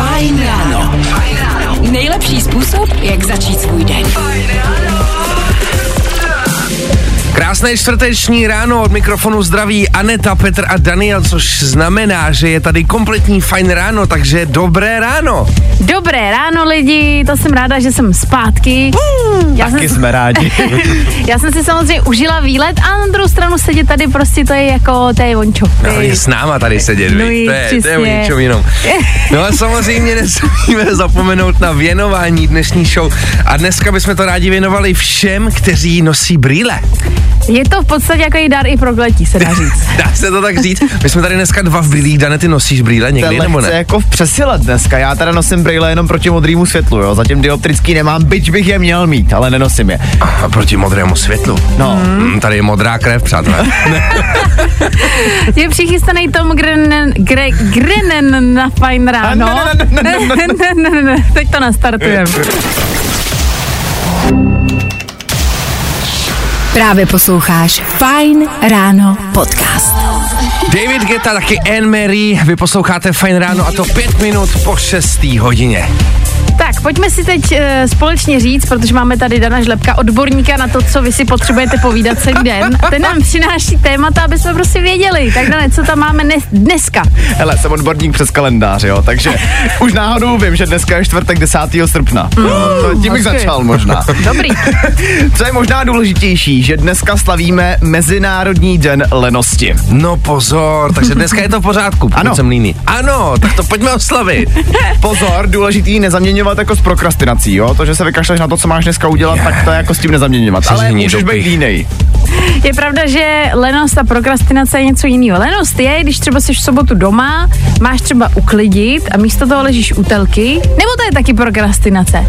Fajn ráno. Nejlepší způsob, jak začít svůj den. Krásné čtvrteční ráno od mikrofonu zdraví Aneta, Petr a Daniel, což znamená, že je tady kompletní fajn ráno, takže dobré ráno. Dobré ráno lidi, to jsem ráda, že jsem zpátky. Já Taky jsem, jsme rádi. já jsem si samozřejmě užila výlet a na druhou stranu sedět tady prostě to je jako, to je vončo. No, je s náma tady sedět, No to, je, to je o ničem jinom. No a samozřejmě nesmíme zapomenout na věnování dnešní show a dneska bychom to rádi věnovali všem, kteří nosí brýle. Je to v podstatě jako i dar i prokletí, se dá říct. Dá se to tak říct? My jsme tady dneska dva v brýlích, Dane, ty nosíš brýle někdy Tenhle nebo chce ne? jako v přesile dneska. Já teda nosím brýle jenom proti modrému světlu, jo. Zatím dioptrický nemám, byť bych je měl mít, ale nenosím je. A proti modrému světlu. No. Hmm, tady je modrá krev, přátelé. Je přichystaný Tom Grenen, Gre, Grenen na fajn ráno. Teď to nastartujeme. Právě posloucháš Fajn ráno podcast. David Geta, taky Anne Mary, vy posloucháte Fajn ráno a to pět minut po šestý hodině. Tak, pojďme si teď uh, společně říct, protože máme tady Dana Žlepka, odborníka na to, co vy si potřebujete povídat celý den. A ten nám přináší témata, aby jsme prostě věděli. Tak Dane, co tam máme dnes, dneska? Hele, jsem odborník přes kalendář, jo, takže už náhodou vím, že dneska je čtvrtek 10. srpna. Jo, to tím bych hezky. začal možná. Dobrý. Co je možná důležitější, že dneska slavíme Mezinárodní den lenosti. No pozor, takže dneska je to v pořádku, pokud Ano. jsem líný. Ano, tak to pojďme oslavit. Pozor, důležitý nezaměňovat jako s prokrastinací, jo? To, že se vykašleš na to, co máš dneska udělat, tak to je jako s tím nezaměňovat. Jsi Ale můžeš být línej. Je pravda, že lenost a prokrastinace je něco jiného. Lenost je, když třeba jsi v sobotu doma, máš třeba uklidit a místo toho ležíš u telky, nebo to je taky prokrastinace?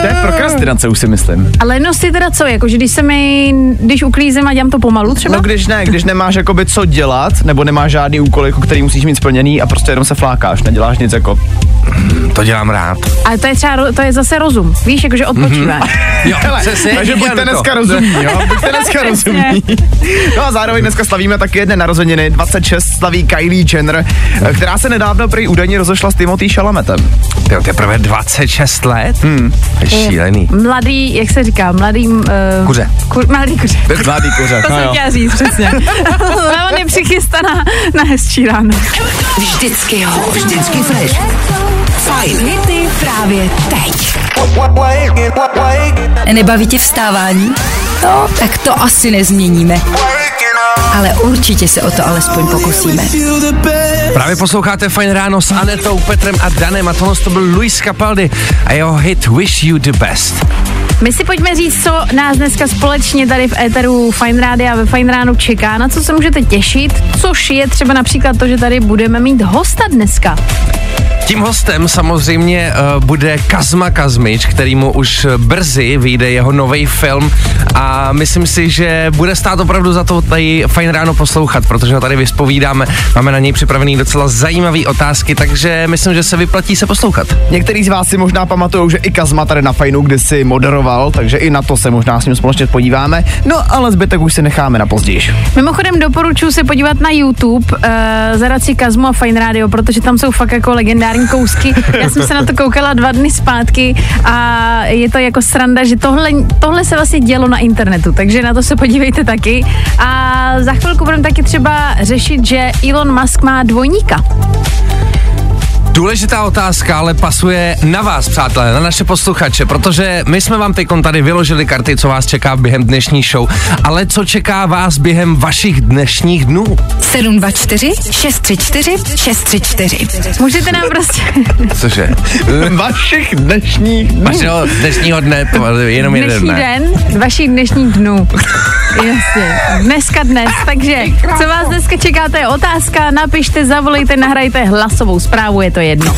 To je prokrastinace, už si myslím. A lenost je teda co? Jako, že když se mi, když uklízím a dělám to pomalu třeba? No když ne, když nemáš jakoby co dělat, nebo nemáš žádný úkol, jako který musíš mít splněný a prostě jenom se flákáš, neděláš nic jako. To dělám rád. Ale to je třeba, to je zase rozum. Víš, jakože odpočíváš. Jo, přesně, takže buďte to. dneska rozumí, jo? Buďte dneska rozumí. No a zároveň dneska slavíme taky jedné narozeniny. 26 slaví Kylie Jenner, která se nedávno prý údajně rozešla s Timothy Chalametem. Jo, teprve 26 let? Hmm. Je šílený. Mladý, jak se říká, mladý... Uh, Kuře. Ku, mladý kuře. Mladý kuře. To no jsem jo. chtěla říct, přesně. Ale on je přichystaná na hezčí ráno. Vždycky ho, vždycky fresh. Fajn hity právě teď. Nebaví tě vstávání? No, tak to asi nezměníme. Ale určitě se o to alespoň pokusíme. Právě posloucháte Fajn ráno s Anetou, Petrem a Danem a tohle to byl Luis Capaldi a jeho hit Wish You the Best. My si pojďme říct, co nás dneska společně tady v éteru Fine Rádia a ve Fine Ránu čeká, na co se můžete těšit, což je třeba například to, že tady budeme mít hosta dneska. Tím hostem samozřejmě uh, bude Kazma Kazmič, kterýmu už brzy vyjde jeho nový film a myslím si, že bude stát opravdu za to tady fajn ráno poslouchat, protože ho tady vyspovídáme, máme na něj připravený docela zajímavé otázky, takže myslím, že se vyplatí se poslouchat. Některý z vás si možná pamatují, že i Kazma tady na Fajnu kdysi moderoval, takže i na to se možná s ním společně podíváme. No ale zbytek už si necháme na později. Mimochodem doporučuji se podívat na YouTube, uh, zadat si Kazmu a Fine Radio, protože tam jsou fakt jako legendární kousky. Já jsem se na to koukala dva dny zpátky a je to jako sranda, že tohle, tohle se vlastně dělo na internetu, takže na to se podívejte taky. A za chvilku budeme taky třeba řešit, že Elon Musk má dvojníka. Důležitá otázka, ale pasuje na vás, přátelé, na naše posluchače, protože my jsme vám teď tady vyložili karty, co vás čeká během dnešní show, ale co čeká vás během vašich dnešních dnů? 724 634 634. Můžete nám prostě Cože? Vašich dnešních dnů. Vašeho dnešního dne, jenom jeden dnešní dne. den vašich dnešních dnů. Jasně, dneska dnes. Takže, co vás dneska čeká, to je otázka. Napište, zavolejte, nahrajte hlasovou zprávu, je to jedno.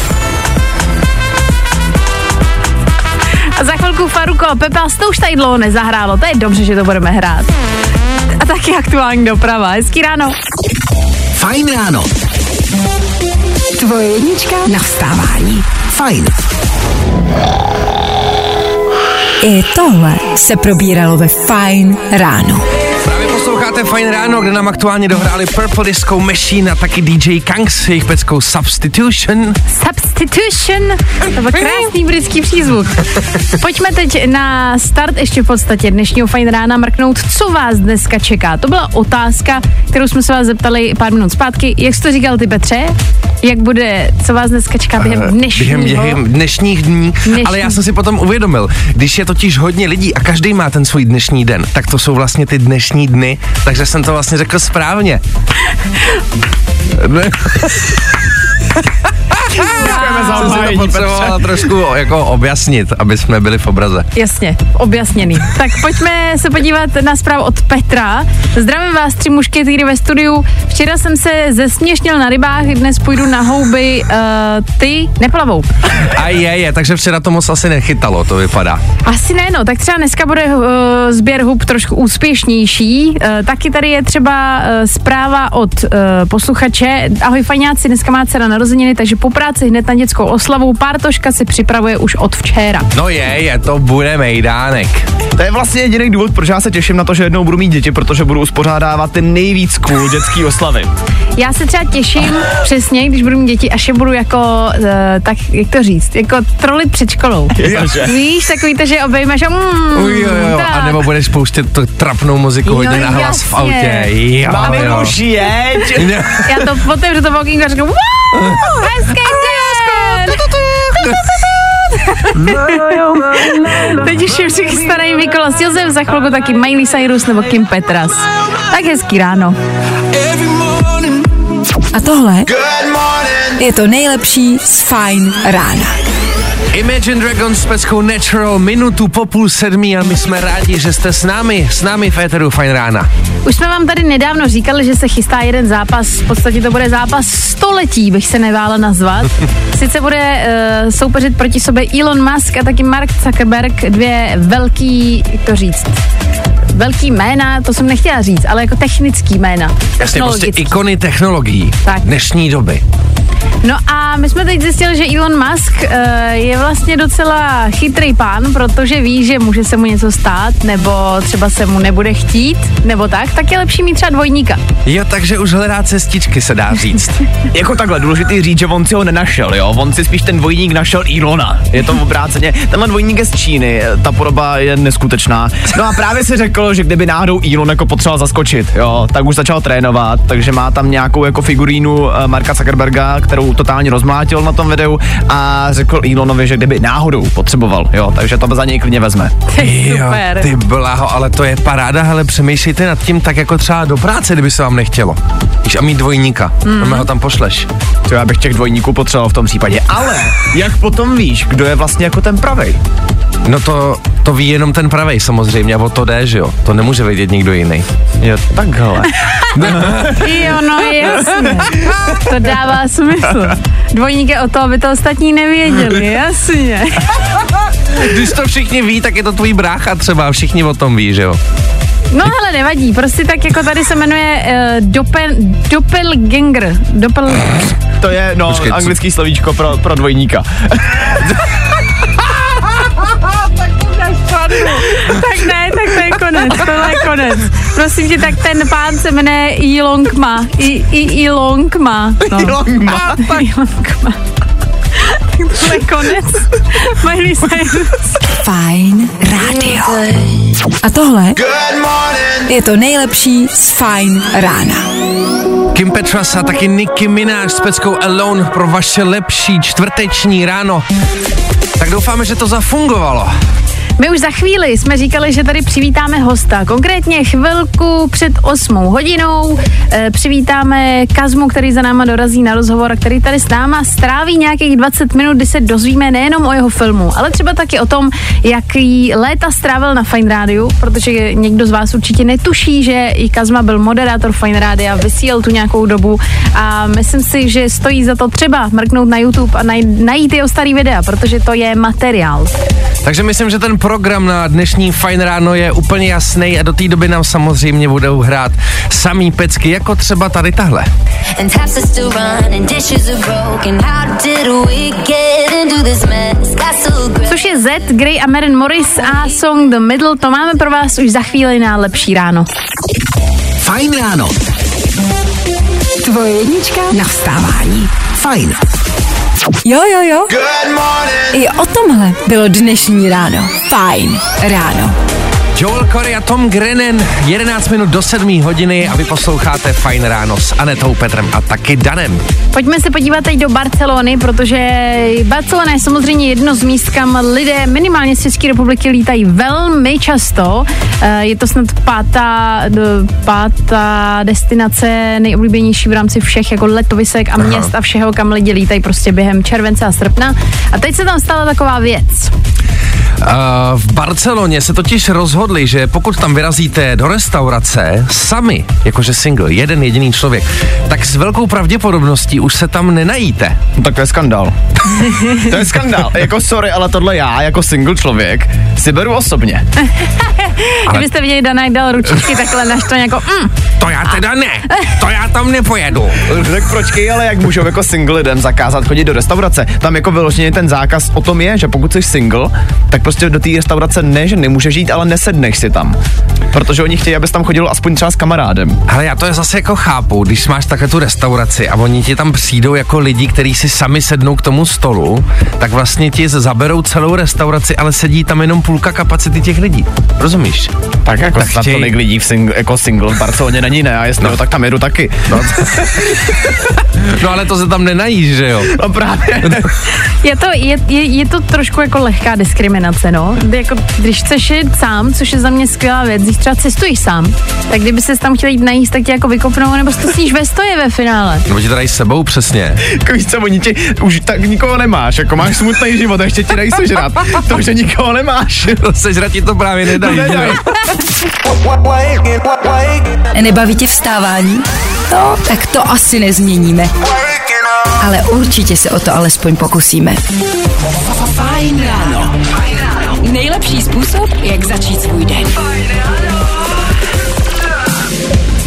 A za chvilku Faruko a Pepa, to už tady dlouho nezahrálo, to je dobře, že to budeme hrát. A taky aktuální doprava. Hezký ráno. Fajn ráno. Tvoje jednička na vstávání. Fajn. I tohle se probíralo ve Fine ráno. Posloucháte Fine Ráno, kde nám aktuálně dohráli Purple Disco Machine a taky DJ Kangs, jejich peckou Substitution. Substitution. To byl krásný britský přízvuk. Pojďme teď na start ještě v podstatě dnešního Fine Rána mrknout, co vás dneska čeká. To byla otázka, kterou jsme se vás zeptali pár minut zpátky. Jak jsi to říkal ty Petře? Jak bude, co vás dneska čeká během dnešního? Během, během dnešních dní, Dnešní. ale já jsem si potom uvědomil, když je totiž hodně lidí a každý má ten svůj dnešní den, tak to jsou vlastně ty dnešní dny, takže jsem to vlastně řekl správně. Ne, Děkujeme za jsem si to obhájení, potřeboval trošku jako objasnit, aby jsme byli v obraze. Jasně, objasněný. Tak pojďme se podívat na zprávu od Petra. Zdravím vás, tři mušketýry ve studiu. Včera jsem se zesměšnil na rybách, dnes půjdu na houby. Uh, ty neplavou. A je, je, takže včera to moc asi nechytalo, to vypadá. Asi ne, no, tak třeba dneska bude uh, sběr hub trošku úspěšnější. Uh, taky tady je třeba uh, zpráva od uh, posluchače. Ahoj fajňáci, dneska má dcera narozeniny, takže po práci hned na dětskou oslavu. Pártoška se připravuje už od včera. No je, je, to bude mejdánek. To je vlastně jediný důvod, proč já se těším na to, že jednou budu mít děti, protože budu uspořádávat ty nejvíc cool dětský oslavy. Já se třeba těším přesně, když budu mít děti, až je budu jako, uh, tak jak to říct, jako trolit před školou. Jaže? Víš, takový to, že obejmeš a mm, Uj, jo, jo, tak. a nebo budeš pouštět tu trapnou muziku Jo, hodně na hlas v autě. Jo, Máme jo. už jeď! Já to otevřu to okýnko a řeknu, wow, hezký den! Teď už je přichystaný Mikolas Josef, za chvilku taky Miley Cyrus nebo Kim Petras. Tak hezký ráno. A tohle je to nejlepší z Fine rána. Imagine Dragons s peckou Natural minutu po půl sedmí a my jsme rádi, že jste s námi, s námi v Eteru Fajn rána. Už jsme vám tady nedávno říkali, že se chystá jeden zápas, v podstatě to bude zápas století, bych se nevála nazvat. Sice bude uh, soupeřit proti sobě Elon Musk a taky Mark Zuckerberg, dvě velký, jak to říct, velký jména, to jsem nechtěla říct, ale jako technický jména. Jasně, prostě ikony technologií Tak. dnešní doby. No a my jsme teď zjistili, že Elon Musk uh, je vlastně docela chytrý pán, protože ví, že může se mu něco stát, nebo třeba se mu nebude chtít, nebo tak, tak je lepší mít třeba dvojníka. Jo, takže už hledá cestičky, se dá říct. Jako takhle, důležitý říct, že on si ho nenašel, jo. On si spíš ten dvojník našel Ilona. Je to obráceně. Tenhle dvojník je z Číny, ta podoba je neskutečná. No a právě si řekl, že kdyby náhodou Elon jako potřeboval zaskočit, jo, tak už začal trénovat, takže má tam nějakou jako figurínu eh, Marka Zuckerberga, kterou totálně rozmlátil na tom videu a řekl Elonovi, že kdyby náhodou potřeboval, jo, takže to za něj klidně vezme. Super. Jo, ty blaho, ale to je paráda, hele, přemýšlejte nad tím tak jako třeba do práce, kdyby se vám nechtělo. Víš, a mít dvojníka, mm. ho tam pošleš. To já bych těch dvojníků potřeboval v tom případě. Ale jak potom víš, kdo je vlastně jako ten pravej? No to, to ví jenom ten pravej samozřejmě, a o to jde, že jo? To nemůže vědět nikdo jiný. Je takhle. Jo, no jasně. To dává smysl. Dvojník je o to, aby to ostatní nevěděli, jasně. Když to všichni ví, tak je to tvůj brácha třeba, všichni o tom ví, že jo? No hele, nevadí, prostě tak jako tady se jmenuje uh, doppel, doppelganger. Doppel, To je, no, Počkej, co- anglický slovíčko pro, pro dvojníka. tak ne, tak to je konec, tohle je konec. Prosím tě, tak ten pán se jmenuje Ilongma. I, i, Ilongma. No. Ilongma. Ilongma. Tak to je konec. Miley Cyrus. Fine rádio. A tohle je to nejlepší z Fine rána. Kim Petras a taky Nicki Minaj s peckou Alone pro vaše lepší čtvrteční ráno. Tak doufáme, že to zafungovalo. My už za chvíli jsme říkali, že tady přivítáme hosta. Konkrétně chvilku před 8 hodinou e, přivítáme Kazmu, který za náma dorazí na rozhovor a který tady s náma stráví nějakých 20 minut, kdy se dozvíme nejenom o jeho filmu, ale třeba taky o tom, jaký léta strávil na Fine Rádiu, protože někdo z vás určitě netuší, že i Kazma byl moderátor Fine Rádia, vysílal tu nějakou dobu a myslím si, že stojí za to třeba mrknout na YouTube a najít, najít jeho starý videa, protože to je materiál. Takže myslím, že ten program na dnešní Fajn ráno je úplně jasný a do té doby nám samozřejmě budou hrát samý pecky, jako třeba tady tahle. Což je Z, Grey a Maren Morris a song The Middle, to máme pro vás už za chvíli na lepší ráno. Fajn ráno. Tvoje jednička na vstávání. Fajn. Jo, jo, jo. I o tomhle bylo dnešní ráno. Fajn ráno. Joel Corey a Tom Grennan, 11 minut do 7 hodiny a vy posloucháte Fajn ráno s Anetou, Petrem a taky Danem. Pojďme se podívat teď do Barcelony, protože Barcelona je samozřejmě jedno z míst, kam lidé minimálně z České republiky lítají velmi často. Eh, Je to snad pátá, pátá destinace nejoblíbenější v rámci všech jako letovisek a měst a všeho, kam lidi lítají prostě během července a srpna. A teď se tam stala taková věc. V Barceloně se totiž rozhodli, že pokud tam vyrazíte do restaurace sami, jakože single, jeden jediný člověk, tak s velkou pravděpodobností už se tam nenajíte. No, tak to je skandál. to je skandál. Jako sorry, ale tohle já, jako single člověk, si beru osobně. Kdybyste viděli Dana, jak dal ručičky takhle naštvaně jako mm, To já teda ne, to já tam nepojedu. Tak pročkej, ale jak můžou jako single lidem zakázat chodit do restaurace? Tam jako vyloženě ten zákaz o tom je, že pokud jsi single, tak prostě do té restaurace ne, že nemůžeš jít, ale nesedneš si tam. Protože oni chtějí, abys tam chodil aspoň třeba s kamarádem. Ale já to je zase jako chápu, když máš takhle tu restauraci a oni ti tam přijdou jako lidi, kteří si sami sednou k tomu stolu, tak vlastně ti zaberou celou restauraci, ale sedí tam jenom půlka kapacity těch lidí. Rozumíš? Tak jako Tak snad chtějí- tolik lidí v sing- jako single v Barceloně není, ne? A jestli no. tak tam jedu taky. No, No ale to se tam nenajíš, že jo? no právě. Je to, je, je, je to trošku jako lehká diskriminace, no. Jako, když chceš jít sám, což je za mě skvělá věc, když třeba cestuješ sám, tak kdyby se tam chtěl jít najíst, tak tě jako vykopnou, nebo si to sníš ve stoje ve finále. Nebo ti to dají s sebou přesně. Jako víš co, oni ti, už tak nikoho nemáš, jako máš smutný život a ještě ti dají sežrat. To, že nikoho nemáš. Sežrat ti to právě nedají. že jo? Nebaví tě vstávání? No, tak to asi nezměníme. Ale určitě se o to alespoň pokusíme. Fajn ráno. Nejlepší způsob, jak začít svůj den.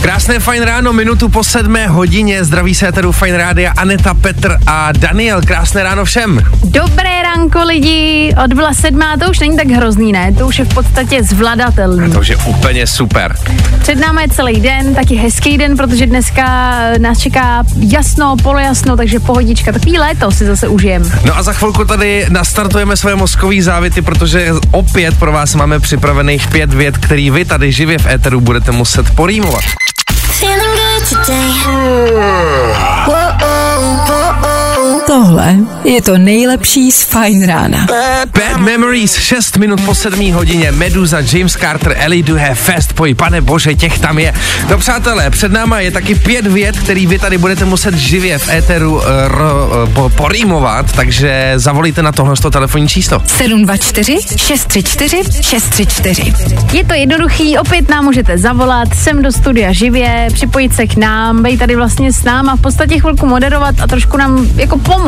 Krásné fajn ráno, minutu po sedmé hodině. Zdraví se Eteru Fajn Rádia Aneta, Petr a Daniel. Krásné ráno všem. Dobré ranko lidi, odbyla sedmá, to už není tak hrozný, ne? To už je v podstatě zvladatelný. To už je úplně super. Před námi je celý den, taky hezký den, protože dneska nás čeká jasno, polojasno, takže pohodička. Takový léto si zase užijem. No a za chvilku tady nastartujeme své mozkové závity, protože opět pro vás máme připravených pět vět, který vy tady živě v éteru budete muset porýmovat. Feeling good today. Tohle je to nejlepší z Fajn rána. Bad Memories, 6 minut po 7 hodině, Meduza, James Carter, Ellie Duhe, Fest Boy, pane bože, těch tam je. No přátelé, před náma je taky pět vět, který vy tady budete muset živě v éteru uh, ro, uh, po, porýmovat, takže zavolíte na tohle telefonní číslo. 724 634 634. Je to jednoduchý, opět nám můžete zavolat sem do studia živě, připojit se k nám, být tady vlastně s náma, v podstatě chvilku moderovat a trošku nám jako pomoct.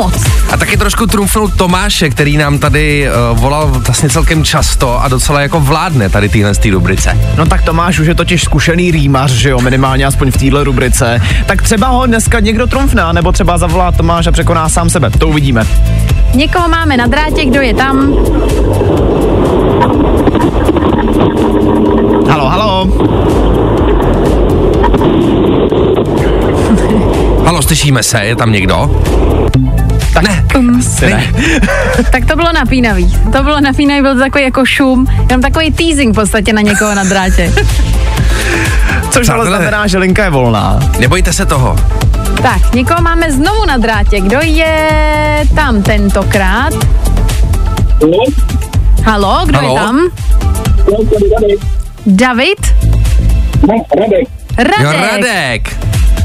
A taky trošku trumfnout Tomáše, který nám tady uh, volal vlastně celkem často a docela jako vládne tady týhle z té rubrice. No tak Tomáš už je totiž zkušený rýmař, že jo, minimálně aspoň v téhle rubrice. Tak třeba ho dneska někdo trumfná, nebo třeba zavolá Tomáš a překoná sám sebe. To uvidíme. Někoho máme na drátě, kdo je tam? Halo, halo. Halo, slyšíme se, je tam někdo? Tak, Ne, asi ne. Tak to bylo napínavý. To bylo napínavý, byl to takový jako šum, jenom takový teasing v podstatě na někoho na drátě. Což ale znamená, že linka je volná. Nebojte se toho. Tak, někoho máme znovu na drátě. Kdo je tam tentokrát? Halo, kdo Halo? je tam? David? Radek. Jo, Radek.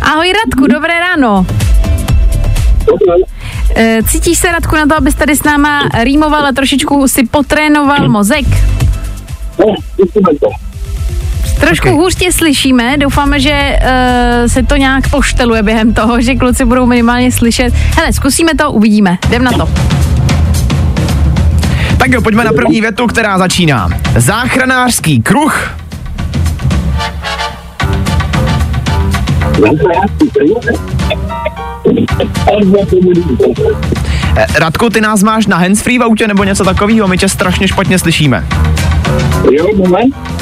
Ahoj Radku, dobré ráno. Eh, Cítíš se, Radku, na to, abys tady s náma rýmoval a trošičku si potrénoval mozek? Trošku Ok. hůř tě slyšíme, doufáme, že uh, se to nějak pošteluje během toho, že kluci budou minimálně slyšet. Hele, zkusíme to, uvidíme. Jdem na to. Tak jo, pojďme na první větu, která začíná. Záchranářský kruh. Eh, Radku, ty nás máš na handsfree v autě nebo něco takového? My tě strašně špatně slyšíme. Jo, moment.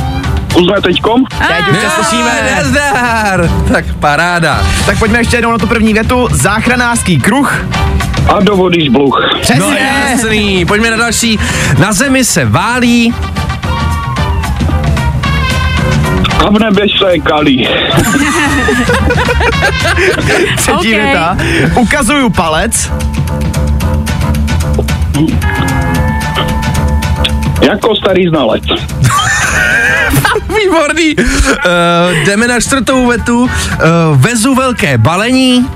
Už jsme teďkom? Teď už tě slyšíme. Nazdar! Tak paráda. Tak pojďme ještě jednou na tu první větu. Záchranářský kruh. A do vody žbluch. Přesně. No jasný, pojďme na další. Na zemi se válí. A v nebe se kalí. Třetí OK. věta. Ukazuju palec. Jako starý znalec. Výborný. Uh, jdeme na čtvrtou větu. Uh, vezu velké balení.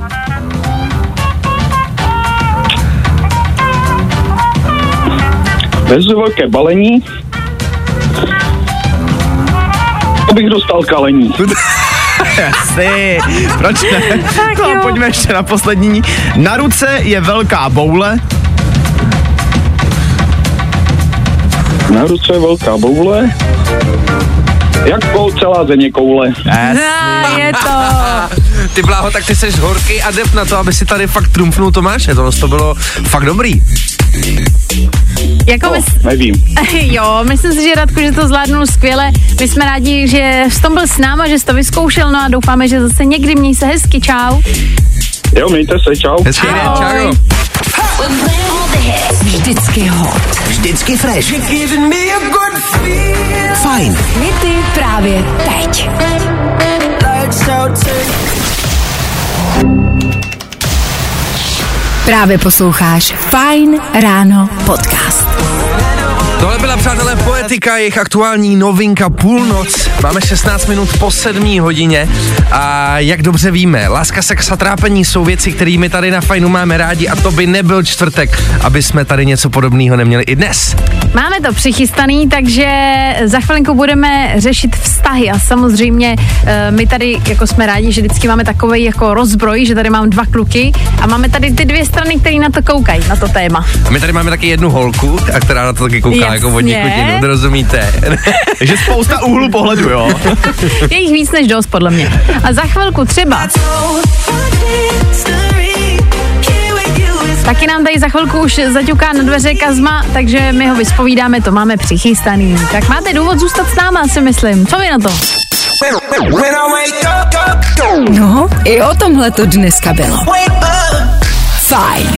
Vezu velké balení. Abych dostal kalení. Jasný. Proč ne? Tak No jo. pojďme ještě na poslední. Na ruce je velká boule. Na ruce je velká boule. Jak kou celá země koule. No, je to. Ty bláho, tak ty jsi horký adept na to, aby si tady fakt trumfnul Tomáše. Tohle to bylo fakt dobrý. Jako No, mys- nevím. jo, myslím si, že Radku, že to zvládnul skvěle. My jsme rádi, že jsi tom byl s náma, že jsi to vyzkoušel, no a doufáme, že zase někdy měj se hezky, čau. Jo, mějte se, čau. Hezký den, čau. Vždycky hot. Vždycky fresh. Fajn. Hity právě teď. Právě posloucháš Fine Ráno podcast. Tohle byla, přátelé, Poetika, jejich aktuální novinka Půlnoc. Máme 16 minut po 7 hodině a jak dobře víme, láska, sex a trápení jsou věci, kterými tady na Fajnu máme rádi a to by nebyl čtvrtek, aby jsme tady něco podobného neměli i dnes. Máme to přichystaný, takže za chvilinku budeme řešit vztahy a samozřejmě eh, my tady jako jsme rádi, že vždycky máme takový jako rozbroj, že tady mám dva kluky a máme tady ty dvě strany, které na to koukají, na to téma. A my tady máme taky jednu holku, a která na to taky kouká Jasně. jako vodní kutinu, rozumíte? Takže spousta úhlu pohledu, jo. Je jich víc než dost, podle mě. A za chvilku třeba Taky nám tady za chvilku už zaťuká na dveře Kazma, takže my ho vyspovídáme, to máme přichystaný. Tak máte důvod zůstat s náma, si myslím. Co vy na to? No, i o tomhle to dneska bylo. Fajn.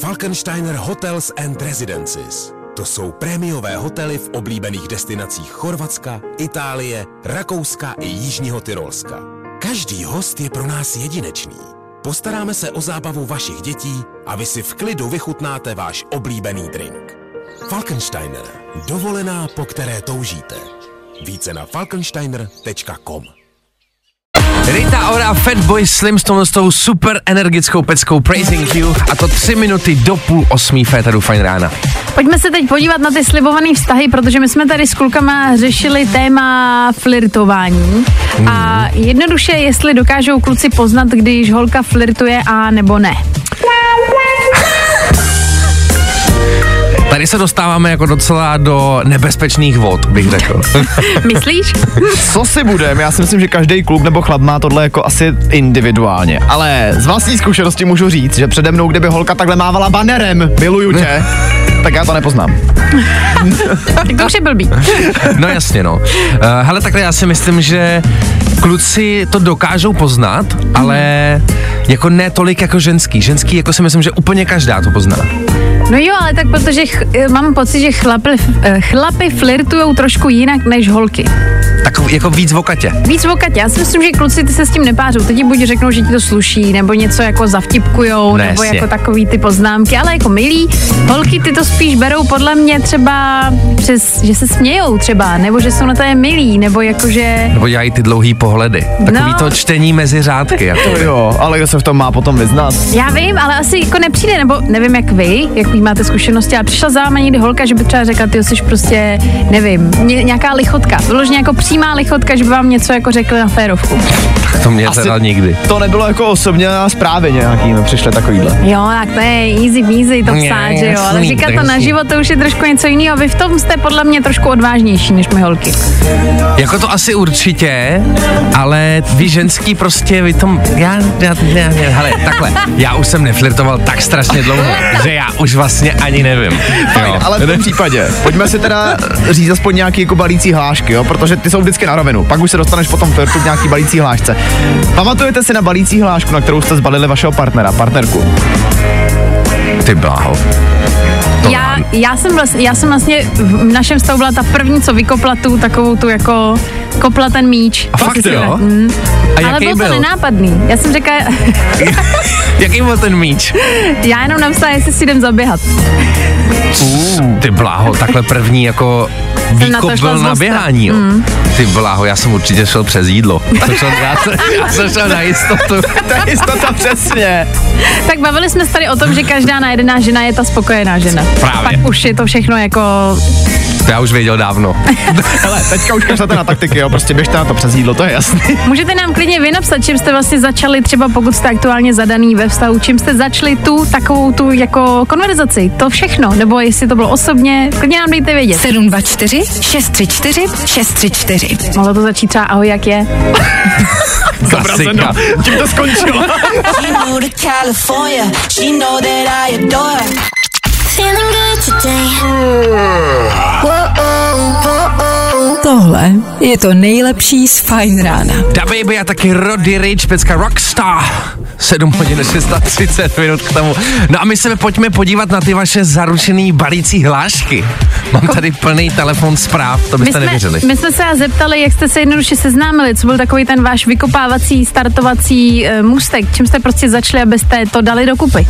Falkensteiner Hotels and Residences. To jsou prémiové hotely v oblíbených destinacích Chorvatska, Itálie, Rakouska i Jižního Tyrolska. Každý host je pro nás jedinečný. Postaráme se o zábavu vašich dětí a vy si v klidu vychutnáte váš oblíbený drink. Falkensteiner. Dovolená, po které toužíte. Více na falkensteiner.com Rita Ora Fatboy Slim s tou super energickou peckou Praising You a to tři minuty do půl osmí féteru Fajn rána. Pojďme se teď podívat na ty slibované vztahy, protože my jsme tady s klukama řešili téma flirtování. A jednoduše, jestli dokážou kluci poznat, když holka flirtuje a nebo ne. Tady se dostáváme jako docela do nebezpečných vod, bych řekl. Myslíš? Co si budem? Já si myslím, že každý kluk nebo chlap má tohle jako asi individuálně. Ale z vlastní zkušenosti můžu říct, že přede mnou, kdyby holka takhle mávala banerem, miluju tě, tak já to nepoznám. Tak to už je blbý. No jasně, no. Uh, hele, takhle já si myslím, že kluci to dokážou poznat, ale jako ne tolik jako ženský. Ženský jako si myslím, že úplně každá to pozná. No jo, ale tak protože ch- mám pocit, že chlapi, eh, chlapi flirtujou trošku jinak než holky. Tak jako víc v okatě. Víc v okatě. Já si myslím, že kluci ty se s tím nepářou. Teď ti buď řeknou, že ti to sluší, nebo něco jako zavtipkujou, Ne, nebo jasně. jako takový ty poznámky, ale jako milí. Holky ty to spíš berou podle mě třeba přes, že se smějou třeba, nebo že jsou na té milí, nebo jakože... Nebo dělají ty dlouhý pohledy. Takový No. to čtení mezi řádky. Jako. To jo, ale kdo se v tom má potom vyznat? Já vím, ale asi jako nepřijde, nebo nevím jak vy, jak vy máte zkušenosti, ale přišla za vámi někdy holka, že by třeba řekla, ty jsi prostě, nevím, ně, nějaká lichotka, vyloženě jako přímá lichotka, že by vám něco jako řekli na férovku. To mě Asi teda nikdy. To nebylo jako osobně na zprávě nějaký, mi přišly takovýhle. Jo, tak to je easy peasy to psát, že jo, ale říkat to jasný. na život, to už je trošku něco jiného. Vy v tom jste podle mě trošku odvážnější než my holky. Jako to asi určitě, ale vy ženský prostě, vy tom, já, já, já, já hele, takhle, já už jsem neflirtoval tak strašně dlouho, že já už vlastně ani nevím. Fajn, Jo. ale v tom případě, pojďme si teda říct aspoň nějaký jako balící hlášky, jo, protože ty jsou vždycky na rovinu. Pak už se dostaneš potom flirtu k nějaký balící hlášce. Pamatujete si na balící hlášku, na kterou jste zbalili vašeho partnera, partnerku? Ty bláho. To Já, já, jsem vlastně, já jsem vlastně v našem stavu byla ta první, co vykopla tu takovou tu jako kopla ten míč. A fakt jo? si- Mm. A Ale jaký byl to byl? nenápadný. Já jsem řekla, Jaký byl ten míč? já jenom napsala, jestli si jdem zaběhat. Ty bláho, takhle první jako Na výkop šla byl na běhání, jo. Ty bláho, já jsem určitě šel přes jídlo. To šel, já, jsem, já jsem šel na jistotu. To je jistota přesně. Tak bavili jsme se tady o tom, že každá najedená žena je ta spokojená žena. Právě. Pak už je to všechno jako... To já už věděl dávno. Hele, teďka už kašlete na taktiky, jo, prostě běžte na to přes jídlo, to je jasný. Můžete nám klidně vy napsat, čím jste vlastně začali, třeba pokud jste aktuálně zadaný ve vztahu, čím jste začali tu takovou tu jako konverzaci, to všechno, nebo jestli to bylo osobně, klidně nám dejte vědět. 724 634 634. Mohlo to začít třeba ahoj, jak je? Klasika. Tím to skončilo. She moved to California. She know that I adore her. Feeling good today. Tohle je to nejlepší z Fine rána. Da Baby a taky Roddy Rich, pecka Rockstar. 7 hodin 630 minut k tomu. No a my se pojďme podívat na ty vaše zaručený balící hlášky. Mám tady plný telefon zpráv, to My byste jsme, nevěřili. my jsme se zeptali, jak jste se jednoduše seznámili, co byl takový ten váš vykopávací, startovací uh, můstek, čím jste prostě začali, abyste to dali dokupy.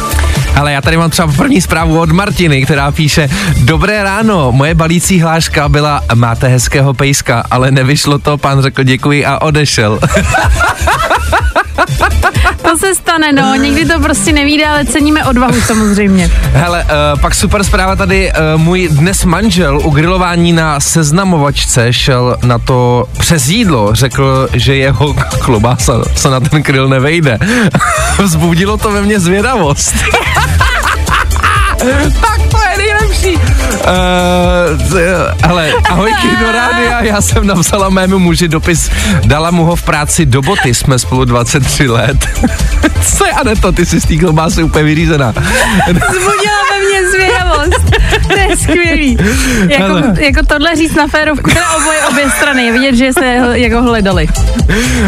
Ale já tady mám třeba první zprávu od Martiny, která píše Dobré ráno, moje balící hláška byla Máte hezkého pejska, ale nevyšlo to, pán řekl děkuji a odešel. To se stane, no, někdy to prostě nevíde, ale ceníme odvahu samozřejmě. Hele, uh, pak super zpráva tady, uh, můj dnes manžel u grilování na seznamovačce šel na to přes jídlo, řekl, že jeho klobása se na ten grill nevejde. Vzbudilo to ve mně zvědavost. nejlepší. Uh, hele, ahojky do rádia, já jsem napsala mému muži dopis, dala mu ho v práci do boty, jsme spolu 23 let. Co je, Aneto, ty jsi z té klobásy úplně vyřízená. Zbudila ve mně zvědavost. To je skvělý. Jako, Hele. jako tohle říct na férovku, teda oboje obě strany, je vidět, že se jako hledali.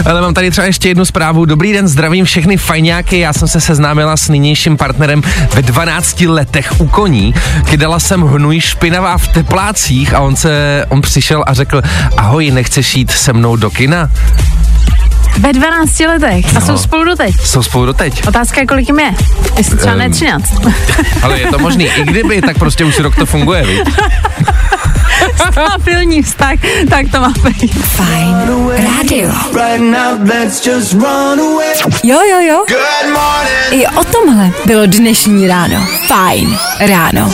Ale mám tady třeba ještě jednu zprávu. Dobrý den, zdravím všechny fajňáky. Já jsem se seznámila s nynějším partnerem ve 12 letech u koní. Kydala jsem hnůj špinavá v teplácích a on se, on přišel a řekl, ahoj, nechceš jít se mnou do kina? Ve 12 letech a No. jsou spolu doteď. Jsou spolu doteď. Otázka je, kolik jim je. Jestli třeba ne Ehm. 13. Ale je to možný. I kdyby, tak prostě už rok to funguje, viď? Stabilní vztah, tak to má být. Fajn rádio. Jo, jo, jo. I o tomhle bylo dnešní ráno. Fajn ráno.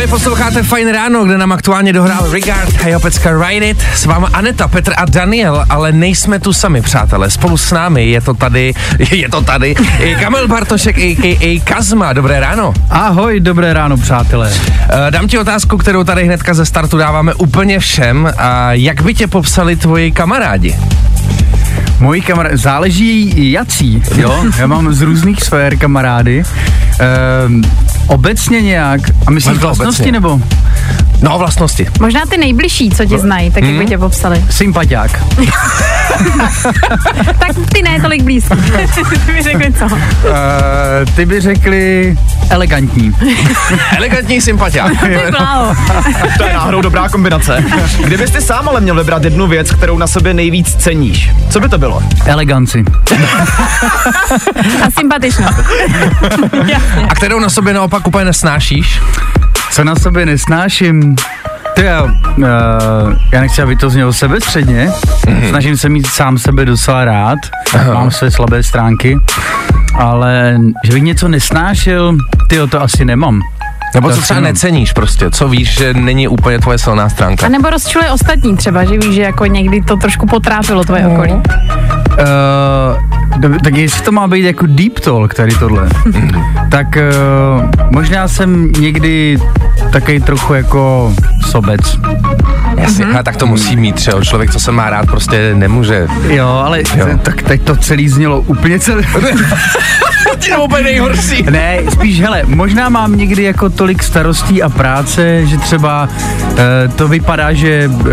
Právě posloucháte Fajn ráno, kde nám aktuálně dohrál Rigard a jeho pecka Ride It. S váma Aneta, Petr a Daniel, ale nejsme tu sami, přátelé. Spolu s námi je to tady, je to tady, i Kamil Bartošek, a.k.a. Kazma. Dobré ráno. Ahoj, dobré ráno, přátelé. Eh, Dám ti otázku, kterou tady hnedka ze startu dáváme úplně všem. A jak by tě popsali tvoji kamarádi? Moji kamarádi, záleží jací, jo? Já mám z různých sfér kamarády. Ehm, obecně nějak, a myslíš vlastnosti obecně. nebo No, vlastnosti. Možná ty nejbližší, co tě znají, tak jak by tě popsali. sympatiák? Tak ty ne tolik blízký. ty mi řekli co. Ehm, ty by řekli elegantní. Elegantní sympatiák. To je náhodou dobrá kombinace. Kdybyste sám ale měl vybrat jednu věc, kterou na sobě nejvíc ceníš, co by to bylo? Eleganci. A sympatičnost. A kterou na sobě naopak úplně nesnášíš? Co na sobě nesnáším? To já, uh, já nechci, aby to znělo sebestředně. Snažím se mít sám sebe docela rád. Mám své slabé stránky. Ale že bych něco nesnášel, ty to asi nemám. Nebo To co třeba neceníš prostě, co víš, že není úplně tvoje silná stránka. A nebo rozčiluje ostatní třeba, že víš, že jako někdy to trošku potrápilo tvoje okolí. Uh, tak jestli to má být jako deep talk tady tohle, tak uh, možná jsem někdy takový trochu jako sobec. Jasně, Mhm. a tak to musí mít, třeba člověk, co se má rád, prostě nemůže. Jo, ale Jo. jo. tak teď to celý znělo úplně celé. Ty to úplně nejhorší. ne, spíš hele, možná mám někdy jako tolik starostí a práce, že třeba uh, to vypadá, že uh,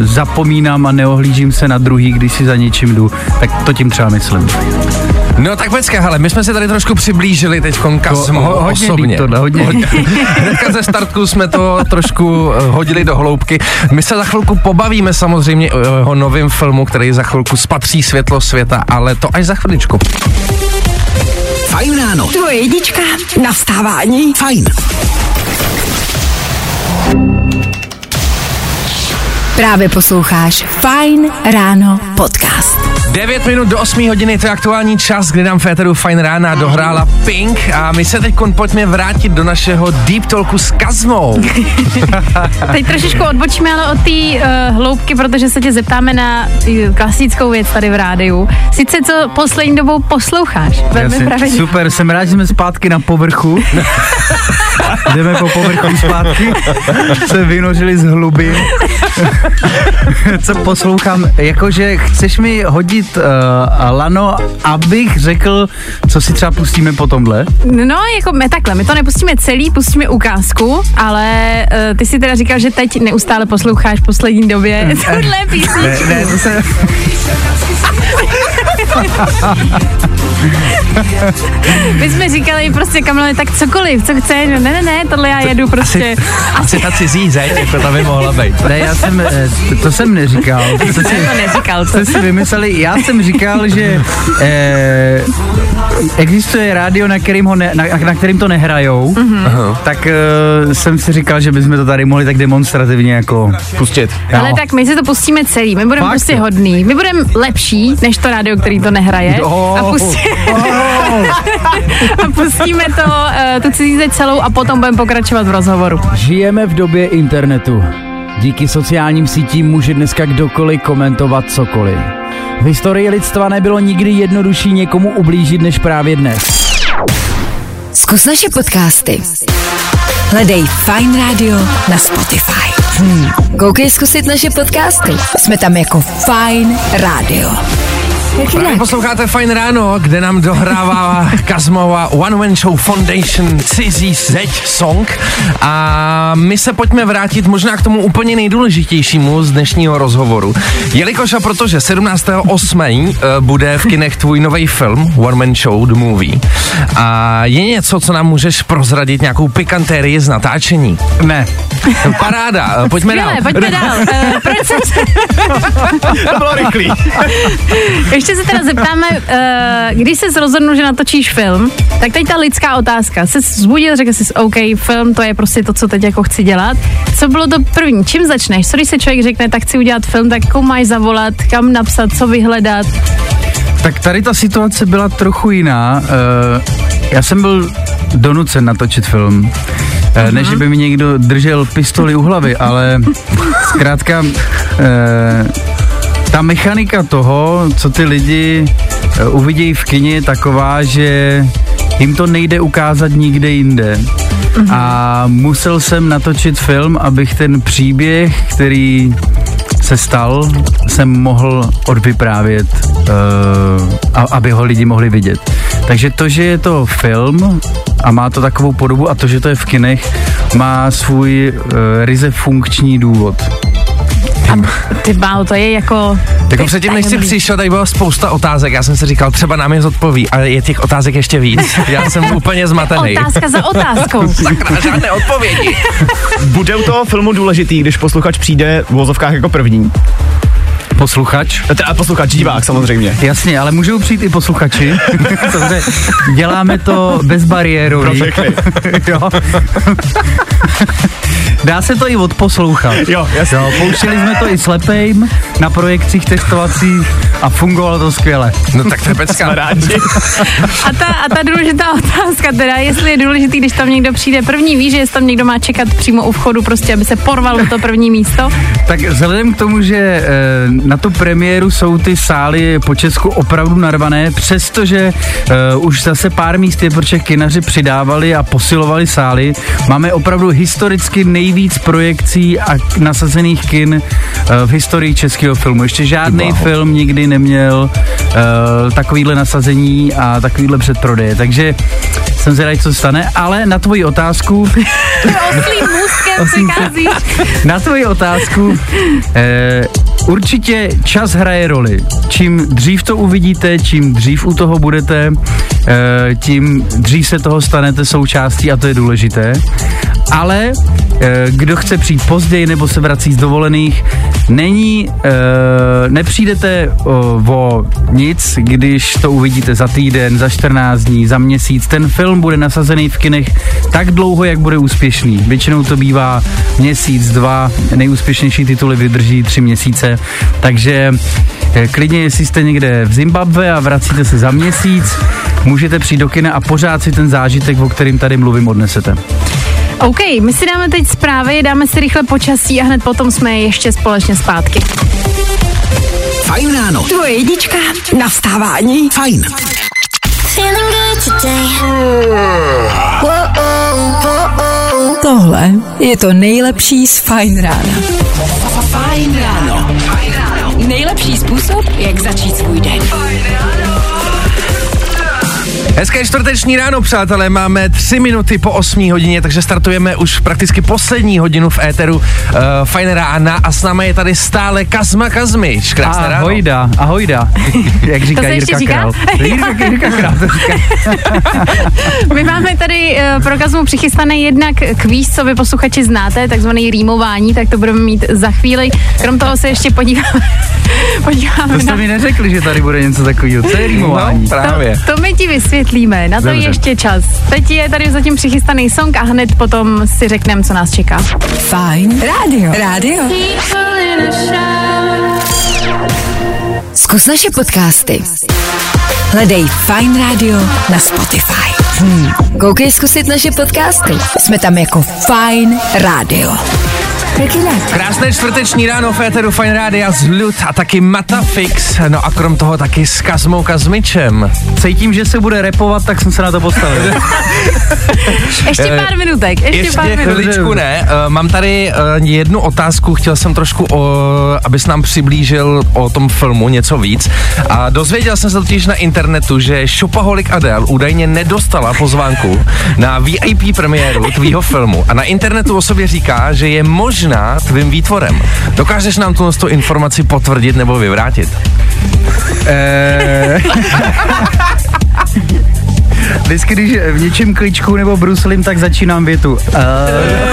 zapomínám a neohlížím se na druhý, když si za něčím jdu, tak to tím třeba myslím. No tak počkej, hele, my jsme se tady trošku přiblížili teď Kazmu ho- hodně osobně. deep tohle, hodně. Hnedka ze startku jsme to trošku eh, hodili do hloubky. My se za chvilku pobavíme samozřejmě o jeho novém filmu, který za chvilku spatří světlo světa, ale to až za chviličku. Fajn ráno. Tvoje jednička na vstávání. Fajn. Právě posloucháš Fine Ráno podcast. 9 minut do 8 hodiny, to je aktuální čas, kdy nám Féteru Fine Rána dohrála Pink a my se teď pojďme vrátit do našeho Deep Talku s Kazmou. Teď trošičku odbočíme ale od té uh, hloubky, protože se tě zeptáme na uh, klasickou věc tady v rádiu. Sice co poslední dobou posloucháš? Velmi pravidelně. super, jsem rád, že jsme zpátky na povrchu. Jdeme po povrchu zpátky. Se vynořili z hlubin. Co poslouchám, jakože chceš mi hodit uh, lano, abych řekl, co si třeba pustíme po tomhle? No, jako my takhle, my to nepustíme celý, pustíme ukázku, ale uh, ty si teda říkal, že teď neustále posloucháš v poslední době tuhle písničku. Ne, ne, to se... My jsme říkali prostě Kamile, tak cokoliv, co chceš, no, ne, ne, ne, tohle já jedu prostě. Asi ta cizí zeď, jako ta by mohla být. Ne, já jsem, eh, to, to jsem neříkal. To, si, To neříkal, to si vymysleli. Já jsem říkal, že eh, existuje rádio, na kterým, ho ne, na, na kterým to nehrajou, mm-hmm. tak eh, jsem si říkal, že bychom to tady mohli tak demonstrativně jako... Pustit. Jo. Ale tak my si to pustíme celý, my budeme prostě hodný, my budeme lepší než to rádio, který to nehraje Oh, a, pustí... a pustíme to, uh, tu cizí celou a potom budeme pokračovat v rozhovoru. Žijeme v době internetu. Díky sociálním sítím může dneska kdokoliv komentovat cokoliv. V historii lidstva nebylo nikdy jednodušší někomu ublížit než právě dnes. Zkus naše podcasty. Hledej Fine Radio na Spotify. Hmm. Koukej zkusit naše podcasty. Jsme tam jako Fine Radio. Právě posloucháte Fine Ráno, kde nám dohrává Kazmova One Man Show Foundation cizí zeď song a my se pojďme vrátit možná k tomu úplně nejdůležitějšímu z dnešního rozhovoru. Jelikož a protože 17.8. eh, bude v kinech tvůj nový film One Man Show The Movie a je něco, co nám můžeš prozradit, nějakou pikantérii z natáčení. Ne. Paráda, eh, pojďme dál. Skvěle, pojďme dál. Uh, proč jsem se... To bylo rychlý. Ještě se teda zeptáme, uh, když jsi rozhodnul, že natočíš film, tak teď ta lidská otázka. Jsi zbudil, řekl jsi, OK, film, to je prostě to, co teď jako chci dělat. Co bylo to první? Čím začneš? Co když se člověk řekne, tak chci udělat film, tak komu máš zavolat, kam napsat, co vyhledat? Tak tady ta situace byla trochu jiná. Eh, Já jsem byl donucen natočit film. Eh, Ne, že by mi někdo držel pistoli u hlavy, ale zkrátka eh, ta mechanika toho, co ty lidi eh, uvidějí v kině, je taková, že jim to nejde ukázat nikde jinde. A musel jsem natočit film, abych ten příběh, který se stal, jsem mohl odvyprávět, uh, aby ho lidi mohli vidět. Takže to, že je to film a má to takovou podobu a to, že to je v kinech, má svůj uh, ryze funkční důvod. Ty bálo, to je jako... Tak předtím, než jsi přišel, tady byla spousta otázek. Já jsem si říkal, třeba nám je zodpoví, ale je těch otázek ještě víc. Já jsem úplně zmatený. Otázka za otázkou. Sakra, žádné odpovědi. Bude u toho filmu důležitý, když posluchač přijde v vozovkách jako první. Posluchač? Teda posluchač, divák samozřejmě. Jasně, ale můžou přijít i posluchači. Dobře, děláme to bezbariérový. Pro všechny. jo. Dá se to i odposlouchat. Jo, jasně. Jo, pouštěli jsme to i slepejm, na projekcích testovacích a fungovalo to skvěle. No tak to je pecka. A ta, a ta důležitá otázka teda, jestli je důležitý, když tam někdo přijde první, víš, že jestli tam někdo má čekat přímo u vchodu, prostě, aby se porval do to první místo. Tak vzhledem k tomu, že e, na tu premiéru jsou ty sály po Česku opravdu narvané, přestože e, už zase pár míst je, protože kinaři přidávali a posilovali sály, máme opravdu historicky nejvíc projekcí a nasazených kin v historii českého filmu. Ještě žádný film nikdy neměl e, takovýhle nasazení a takovýhle předprodeje, takže jsem zvědavý, co se stane, ale na tvoji otázku... Oslým můstkem. Na tvoji otázku, eh, určitě čas hraje roli. Čím dřív to uvidíte, čím dřív u toho budete, eh, tím dřív se toho stanete součástí a to je důležité. Ale eh, kdo chce přijít později nebo se vrací z dovolených, není, eh, nepřijdete o, o nic, když to uvidíte za týden, za 14 dní, za měsíc. Ten film bude nasazený v kinech tak dlouho, jak bude úspěšný. Většinou to bývá měsíc, dva, nejúspěšnější tituly vydrží tři měsíce, takže eh, klidně, jestli jste někde v Zimbabwe a vracíte se za měsíc, můžete přijít do kina a pořád si ten zážitek, o kterým tady mluvím, odnesete. OK, my si dáme teď zprávy, dáme si rychle počasí a hned potom jsme ještě společně zpátky. Fajn ráno. Tvoje jednička na vstávání. Fajn. Tohle je to nejlepší z Fajn rána. Fajn ráno. Nejlepší způsob, jak začít svůj den. Hezké čtvrteční ráno, přátelé, máme tři minuty po 8 hodině, takže startujeme už prakticky poslední hodinu v éteru uh, Fajn rána a s námi je tady stále Kazma Kazmič. Krásné ráno. Ahojda, ahojda, jak říká To se Jirka říká? Král. Jirka, Jirka Král to říká. My máme tady uh, pro Kazmu přichystaný jednak kvíz, co vy posluchači znáte, takzvaný rýmování, tak to budeme mít za chvíli. Krom toho se ještě podíváme, podíváme To jste na... mi neřekli, že tady bude něco takového. Co je rýmování? No, právě. To, to my ti vysvětlíme, na to Dobře. je ještě čas. Teď je tady zatím přichystaný song a hned potom si řekneme, co nás čeká. Fajn rádio. Rádio. Zkus naše podcasty. Hledej Fine Radio na Spotify. Hmm. Koukej zkusit naše podcasty. Jsme tam jako Fine Radio. Krásné čtvrteční ráno v éteru Fajn Rádia z Lut a taky Matafix, no a krom toho taky s Kazmou Kazmičem. Cítím, že se bude repovat, tak jsem se na to postavil. Ještě Eh, pár minutek, ještě, Ještě pár minut. chviličku ne. Uh, mám tady uh, jednu otázku, chtěl jsem trošku, uh, abys nám přiblížil o tom filmu něco víc. A dozvěděl jsem se totiž na internetu, že Shopaholic Adele údajně nedostala pozvánku na VIP premiéru tvýho filmu. A na internetu o sobě říká, že je možná tvým výtvorem. Dokážeš nám tu informaci potvrdit nebo vyvrátit? Eh, Vždycky, když v něčem kličku nebo bruslím, tak začínám větu. Uh,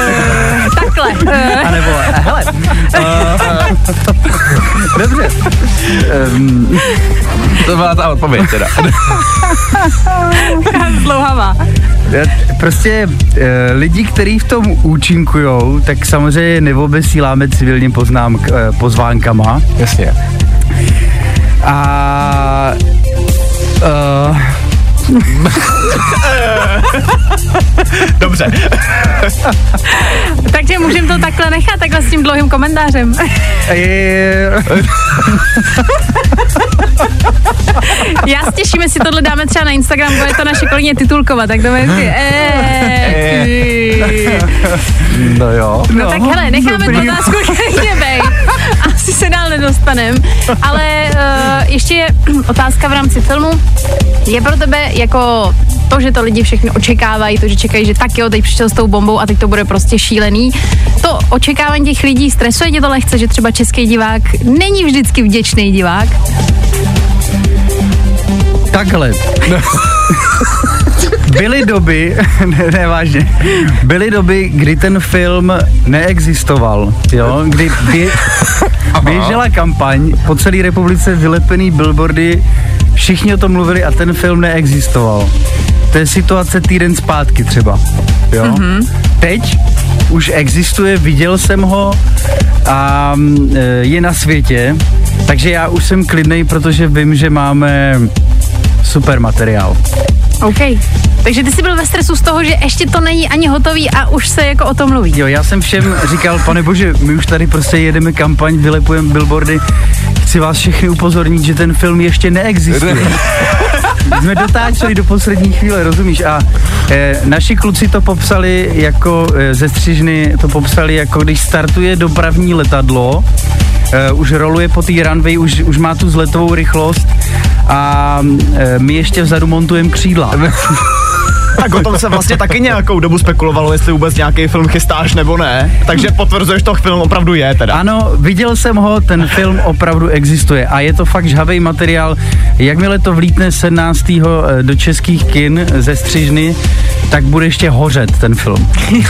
Eh, a nebo, eh, hele, uh, dobře. Um, To byla ta odpověď teda. Zlouhavá. Já- Prostě e, lidi, kteří v tom účinkujou, tak samozřejmě neobesíláme civilním poznámk, e, pozvánkama. Jasně. A e, Dobře. Takže můžeme to takhle nechat, takhle s tím dlouhým komentářem. Já se těším, jestli tohle dáme třeba na Instagram, bude to naše kolegyně titulkovat, tak to bude. Eh. No jo. No tak hele, necháme tu otázku klidně bej. Asi se dál nedostanem. Ale uh, ještě je otázka v rámci filmu. Je pro tebe jako to, že to lidi všechno očekávají, to, že čekají, že tak jo, teď přišel s tou bombou a teď to bude prostě šílený. To očekávání těch lidí stresuje tě to lehce, že třeba český divák není vždycky vděčný divák. takhle. Byly doby, ne, ne vážně, byly doby, kdy ten film neexistoval, jo, kdy bě, běžela kampaň, po celé republice vylepený billboardy, všichni o tom mluvili a ten film neexistoval. To je situace týden zpátky třeba, jo. Mm-hmm. Teď už existuje, viděl jsem ho a mm, e, je na světě Takže já už jsem klidnej, protože vím, že máme super materiál. OK. Takže ty jsi byl ve stresu z toho, že ještě to není ani hotový a už se jako o tom mluví. Jo, já jsem všem říkal, pane bože, my už tady prostě jedeme kampaň, vylepujeme billboardy. Chci vás všechny upozornit, že ten film ještě neexistuje. Jsme dotáčeli do poslední chvíle, rozumíš? A e, naši kluci to popsali jako, e, ze střižny to popsali jako, když startuje dopravní letadlo, e, už roluje po té runway, už, už má tu zletovou rychlost a e, my ještě vzadu montujeme křídla. Tak o tom se vlastně taky nějakou dobu spekulovalo, jestli vůbec nějaký film chystáš nebo ne. Takže potvrzuješ, to film opravdu je teda. Ano, viděl jsem ho, ten film opravdu existuje a je to fakt žhavý materiál. Jakmile to vlítne 17. do českých kin ze střižny, tak bude ještě hořet ten film.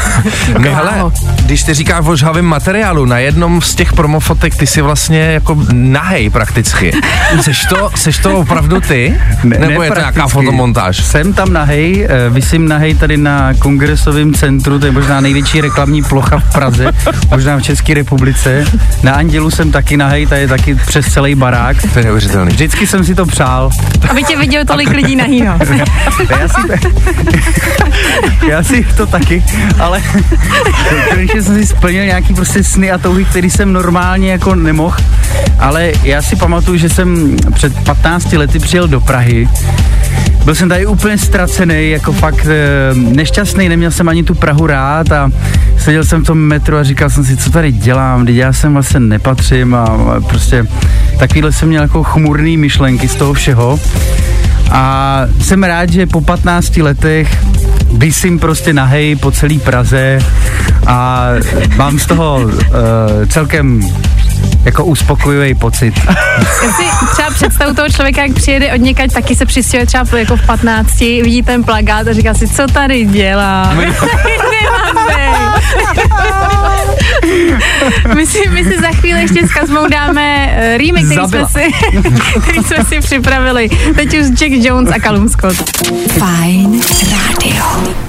No hele, když ty říkáš o žhavém materiálu, na jednom z těch promofotek ty si vlastně jako nahej prakticky. Seš to, seš to opravdu ty? Ne- Nebo je to nějaká fotomontáž? Jsem tam nahej, eh, vysím nahej tady na kongresovém centru, to je možná největší reklamní plocha v Praze, možná v České republice. Na Andělu jsem taky nahej, tady je taky přes celý barák. To je neuvěřitelný. Vždycky jsem si to přál. Aby tě viděl tolik lidí nahýho. Já si, já si to taky, ale konečně jsem si splnil nějaký prostě sny a touhy, který jsem normálně jako nemohl. Ale já si pamatuju, že jsem před 15 lety přijel do Prahy. Byl jsem tady úplně ztracený, jako fakt e, nešťastný, neměl jsem ani tu Prahu rád a seděl jsem v tom metru a říkal jsem si, co tady dělám, teď já sem vlastně nepatřím a, a prostě takovýhle jsem měl jako chmurný myšlenky z toho všeho. A jsem rád, že po 15 letech vysím prostě nahej po celý Praze a mám z toho uh, celkem jako uspokojivý pocit. Já si třeba představu toho člověka, jak přijede od někať, taky se přistěhuje třeba jako v 15, vidí ten plagát a říká si, co tady dělá. My, si, my si za chvíli ještě s Kazmou dáme eh, remake, který jsme, si, který jsme si připravili. Teď už Jack Jones a Callum Scott. Fajn rádio.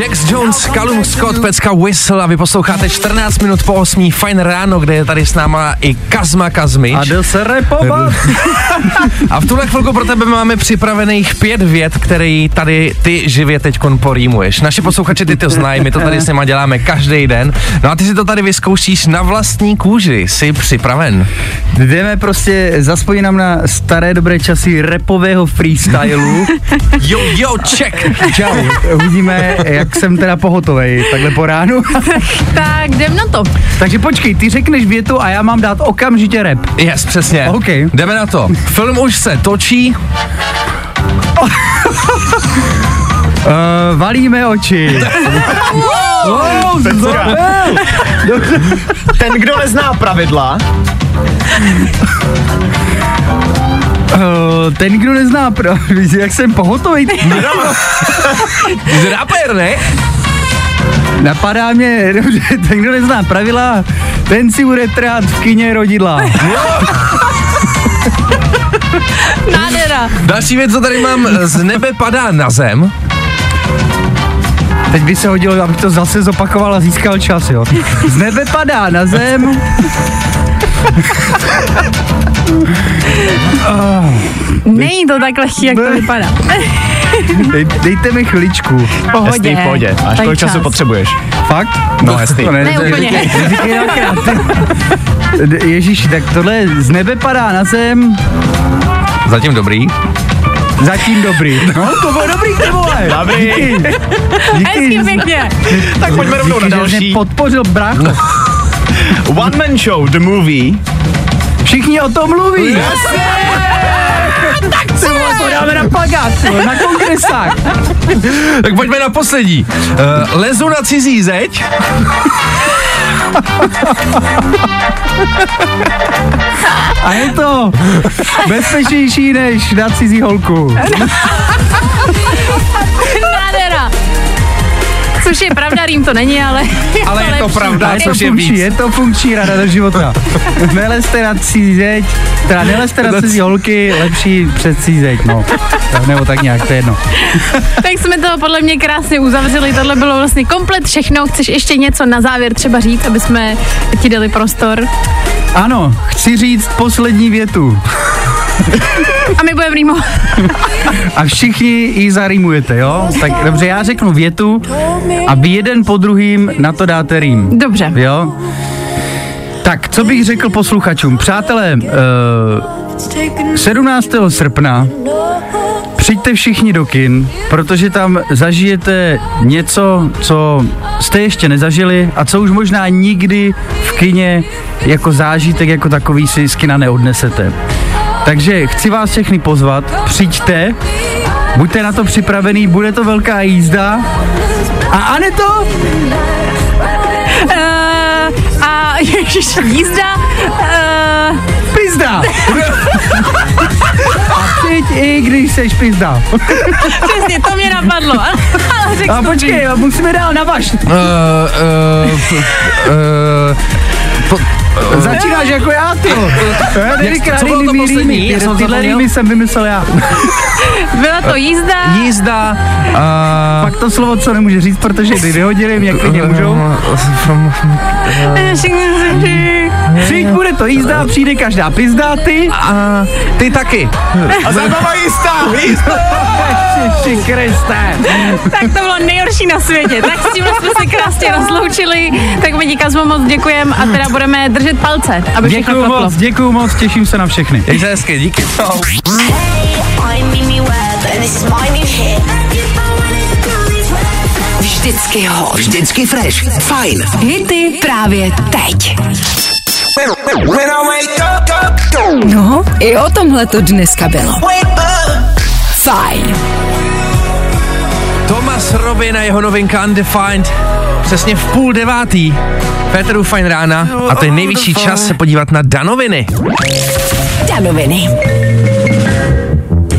Jax Jones, Callum Scott, pecka Whistle a vy posloucháte 14 minut po 8. Fajn ráno, kde je tady s náma i Kazma Kazmič. A jde se repovat. A v tuhle chvilku pro tebe máme připravených pět vět, který tady ty živě teď porýmuješ. Naši posluchači ty to znají, my to tady s nima děláme každý den. No a ty si to tady vyzkoušíš na vlastní kůži. Jsi připraven? Jdeme prostě, zaspomínám na staré dobré časy repového freestylu. Jo, jo, check. Čau, uvidíme, jak jsem teda pohotovej takhle po ránu. Tak jdem na to. Takže počkej, ty řekneš větu a já mám dát okamžitě rap. Yes, přesně. OK. Jdeme na to. Film už se točí. Uh, valíme oči. wow, Pecka. Ten, kdo nezná pravidla, Uh, ten, kdo nezná, pro, jak jsem pohotový, Jsi rapper, ne? napadá mě, dobře, ten, kdo nezná pravidla, ten si bude trhat v kině rodidla. Nádhera. Další věc, co tady mám, z nebe padá na zem. Teď by se hodilo, abych to zase zopakoval a získal čas, jo. Z nebe padá na zem. Není to tak lehký, jak to vypadá. Dej, dejte mi chviličku. Pohodě. Jestli v pohodě. Tady kolik času čas. potřebuješ? Fakt? No, jasný. To Ne, to úplně. Ježíši, tak tohle z nebe padá na zem, Zatím dobrý. zatím dobrý. No, to bylo dobrý, ty vole. Dobrý. Díky. Hezky Díky. pěkně. Tak pojďme rovnou na Díky, že další. podpořil, brácho. One Man Show, The Movie. Všichni o tom mluví. tak co? To dáme na plagát, na kongresách. Tak pojďme na poslední. Uh, lezu na cizí zeď. A je to bezpečnější než na cizí holku. Což je pravda, rým to není, ale je Ale to je to lepší. pravda, je to což je funkční, víc. je to funkční rada do života. Nelezte na cizí zeď, teda nelezte na cizí holky, lepší před cizí zeď, no. Nebo tak nějak, to je jedno. Tak jsme to podle mě krásně uzavřeli, tohle bylo vlastně komplet všechno. Chceš ještě něco na závěr třeba říct, aby jsme ti dali prostor? Ano, chci říct poslední větu. A my budeme rýmo. A všichni ji zarýmujete, jo? Tak dobře, já řeknu větu a vy jeden po druhým na to dáte rým. Dobře. Jo? Tak, co bych řekl posluchačům? Přátelé, uh, 17. srpna přijďte všichni do kin, protože tam zažijete něco, co jste ještě nezažili a co už možná nikdy v kině jako zážitek jako takový si z kina neodnesete. Takže chci vás všechny pozvat, přijďte, buďte na to připravený, bude to velká jízda. A Aneto, Uh, a ježiš, jízda. Uh, pizda! A přijď i když seš pizda. přesně, to mě napadlo. Ale A počkej, a musíme dál na vaš. Uh, uh, uh, po, Začínáš jako já, ty. Já nevykrát co bylo to poslední? rýmy. Jsem to tyhle rýmy jsem vymyslel já. Byla to jízda. jízda. Uh, Pak to slovo, co nemůže říct, protože ty vyhodili, mě klidně můžou. Přijď, bude to jízda, přijde každá pizda, ty. a ty taky. A zábava jistá! Ježiši Kriste. Tak to bylo nejhorší na světě. Tak s tímhle jsme se krásně rozloučili. Tak my Kazmo moc děkujeme a teda budeme držet palce, aby všechno Děkuju klaplo. moc, děkuju moc, těším se na všechny. Měj se hezky, díky. Vždycky ho. Vždycky fresh. Fajn. Hity právě teď. No, i o tomhle to dneska bylo. Fajn. Thomas Robin a jeho novinka Undefined. Přesně v půl devátý. Peteru fajn rána a to je nejvyšší čas se podívat na danoviny. Danoviny.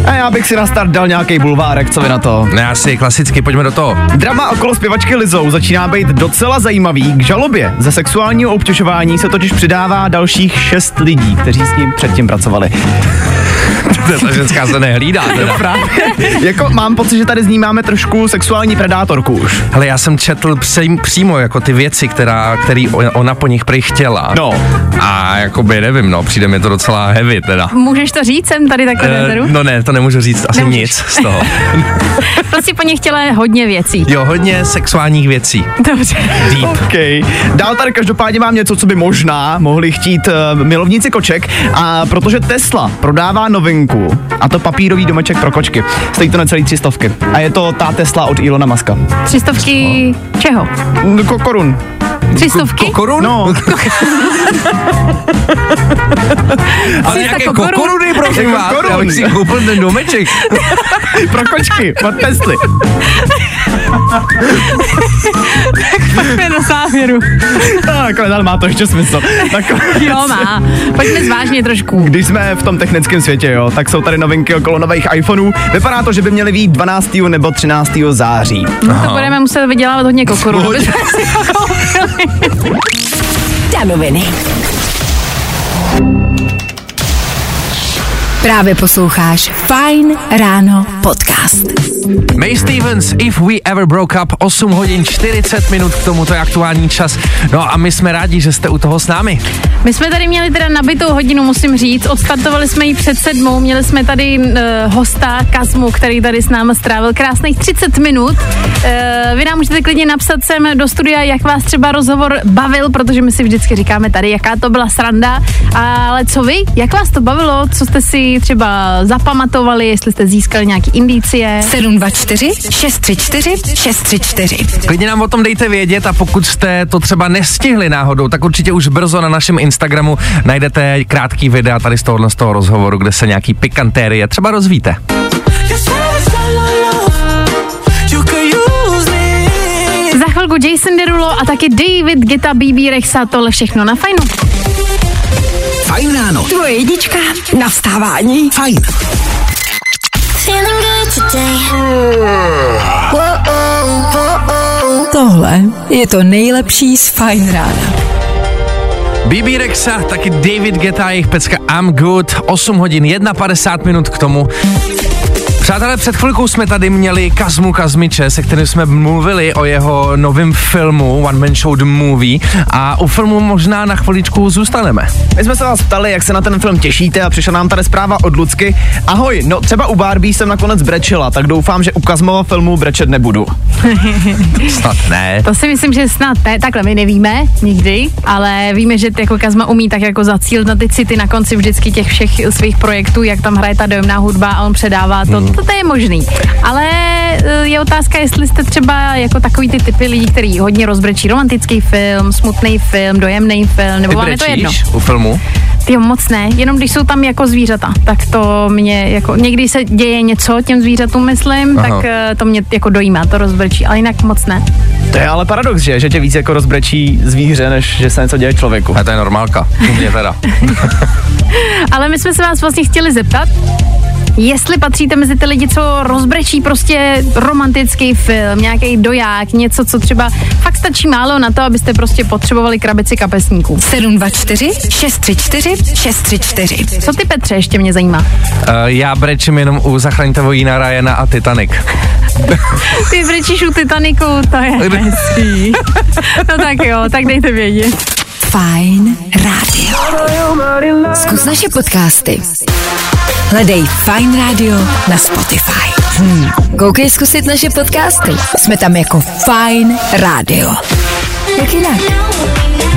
A já bych si na start dal nějaký bulvárek, co vy na to? Ne, asi klasicky, pojďme do toho. Drama okolo zpěvačky Lizou začíná být docela zajímavý. K žalobě ze sexuálního obtěžování se totiž přidává dalších šest lidí, kteří s ním předtím pracovali. Ta ženská se nehlídá teda. Právě. jako mám pocit, že tady z ní máme trošku sexuální predátorku už. Ale já jsem četl přím, přímo jako ty věci, která, který ona po nich prý chtěla. No. A jakoby nevím, no, přijde mi to docela heavy teda. Můžeš to říct, jsem tady takhle Eh, uh, no ne, to nemůžu říct asi Nemůžeš. nic z toho. Prostě po ně chtěla hodně věcí. Jo, hodně sexuálních věcí. Dobře. Deep. OK. Dál tady každopádně mám něco, co by možná mohli chtít uh, milovníci koček. A protože Tesla prodává novinku, a to papírový domeček pro kočky. Stojí to na celý tři stovky. A je to ta Tesla od Ilona Maska. Tři stovky čeho? Ko- korun. Tři stovky? Korun? No, Ale jaké jako korun? koruny, prosím vás. korun. Já bych si koupil ten domeček. pro kočky od Tesly. Pojďme do závěru. Tak, ale má to ještě smysl. Tak, Jo, má. Pojďme zvážně trošku. Když jsme v tom technickém světě, jo, tak jsou tady novinky okolo nových iPhoneů. Vypadá to, že by měly být 12. nebo 13. září. No to budeme muset vydělávat hodně kokoru. koupili. Danoviny. Právě posloucháš Fine Ráno podcast. May Stevens, If We Ever Broke Up, 8 hodin 40 minut k tomuto je aktuální čas. No a my jsme rádi, že jste u toho s námi. My jsme tady měli teda nabitou hodinu, musím říct. Odstartovali jsme ji před sedmou, měli jsme tady uh, hosta Kazmu, který tady s námi strávil krásných 30 minut. Uh, vy nám můžete klidně napsat sem do studia, jak vás třeba rozhovor bavil, protože my si vždycky říkáme tady, jaká to byla sranda. Ale co vy? Jak vás to bavilo? Co jste si třeba zapamatovali, jestli jste získali nějaký indicie? 724 634 634. Klidně nám o tom dejte vědět a pokud jste to třeba nestihli náhodou, tak určitě už brzo na našem Instagramu najdete krátký videa tady z tohohle z toho rozhovoru, kde se nějaký pikantérie třeba rozvíte. Za chvilku Jason Derulo a taky David Geta, BB Rexa, tohle všechno na fajnu. Fajn ráno. Tvoje jednička na vstávání. Fajn. Feeling good today. Whoa, oh, whoa, oh. tohle je to nejlepší z Fajn rána. BB Rexa, taky David Geta, jejich pecka I'm Good, 8 hodin, 51 minut k tomu. Přátelé, před chvilkou jsme tady měli Kazmu Kazmiče, se kterým jsme mluvili o jeho novém filmu One Man Show The Movie a u filmu možná na chviličku zůstaneme. My jsme se vás ptali, jak se na ten film těšíte a přišla nám tady zpráva od Lucky. Ahoj, no třeba u Barbie jsem nakonec brečela, tak doufám, že u Kazmova filmu brečet nebudu. Snad ne. To si myslím, že snad ne. Takhle my nevíme nikdy, ale víme, že jako Kazma umí tak jako zacílit na ty city na konci vždycky těch všech svých projektů, jak tam hraje ta dojemná hudba a on předává to. Hmm. To, to je možný. Ale eh, je otázka, jestli jste třeba jako takový ty typy lidí, který hodně rozbrečí romantický film, smutný film, dojemný film, nebo Ty vám je to jedno? u filmu? Jo, moc ne, jenom když jsou tam jako zvířata, tak to mě jako, někdy se děje něco těm zvířatům, myslím, Aha. tak eh, to mě jako dojímá, to rozbrečí, ale jinak moc ne. To je ale paradox, že? Že tě víc jako rozbrečí zvíře, než že se něco děje člověku. A to je normálka, u mě teda. Ale my jsme se vás vlastně chtěli zeptat, jestli patříte mezi ty lidi, co rozbrečí prostě romantický film, nějaký doják, něco, co třeba fakt stačí málo na to, abyste prostě potřebovali krabici kapesníků. 724 634 634. Co ty Petře ještě mě zajímá? Uh, já brečím jenom u Zachraňte vojína Ryana a Titanic. Ty brečíš u Titaniku, to je hezký. No tak jo, tak dejte vědět. Fajn rádio. Zkus naše podcasty. Hledej Fajn rádio na Spotify. Hmm. Koukej zkusit naše podcasty. Jsme tam jako Fajn rádio. Jak jinak?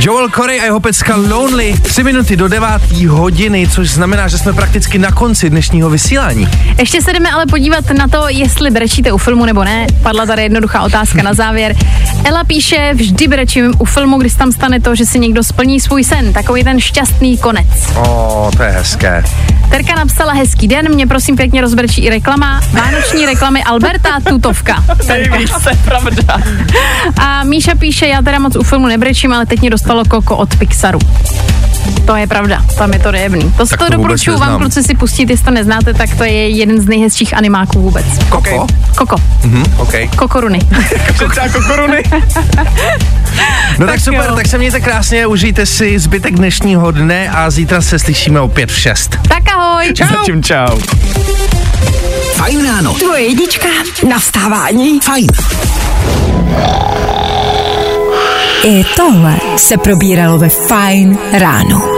Joel Corey a jeho pecka Lonely, 3 minuty do 9 hodiny, což znamená, že jsme prakticky na konci dnešního vysílání. Ještě se jdeme ale podívat na to, jestli brečíte u filmu nebo ne. Padla tady jednoduchá otázka na závěr. Ela píše, vždy brečím u filmu, když tam stane to, že si někdo splní svůj sen. Takový ten šťastný konec. O, to je hezké. Terka napsala hezký den, mě prosím pěkně rozbrečí i reklama. Vánoční reklamy Alberta Tutovka. Nejvíc pravda. A Míša píše, já teda moc u filmu nebrečím, ale teď mě dostalo koko od Pixaru. To je pravda, tam je to dojemný. To, Tak to to vůbec doporučuji vám, kluci si pustit, jestli to neznáte, tak to je jeden z nejhezčích animáků vůbec. Koko? Koko. Mhm, OK. Kokoruny. Kokoruny. No tak, Tak super, jo. tak se mějte krásně, užijte si zbytek dnešního dne a zítra se slyšíme opět v 6. tak ahoj. Zatím čau. Fajn ráno. Tvoje jednička na vstávání. Fajn. I tohle se probíralo ve Fajn ráno.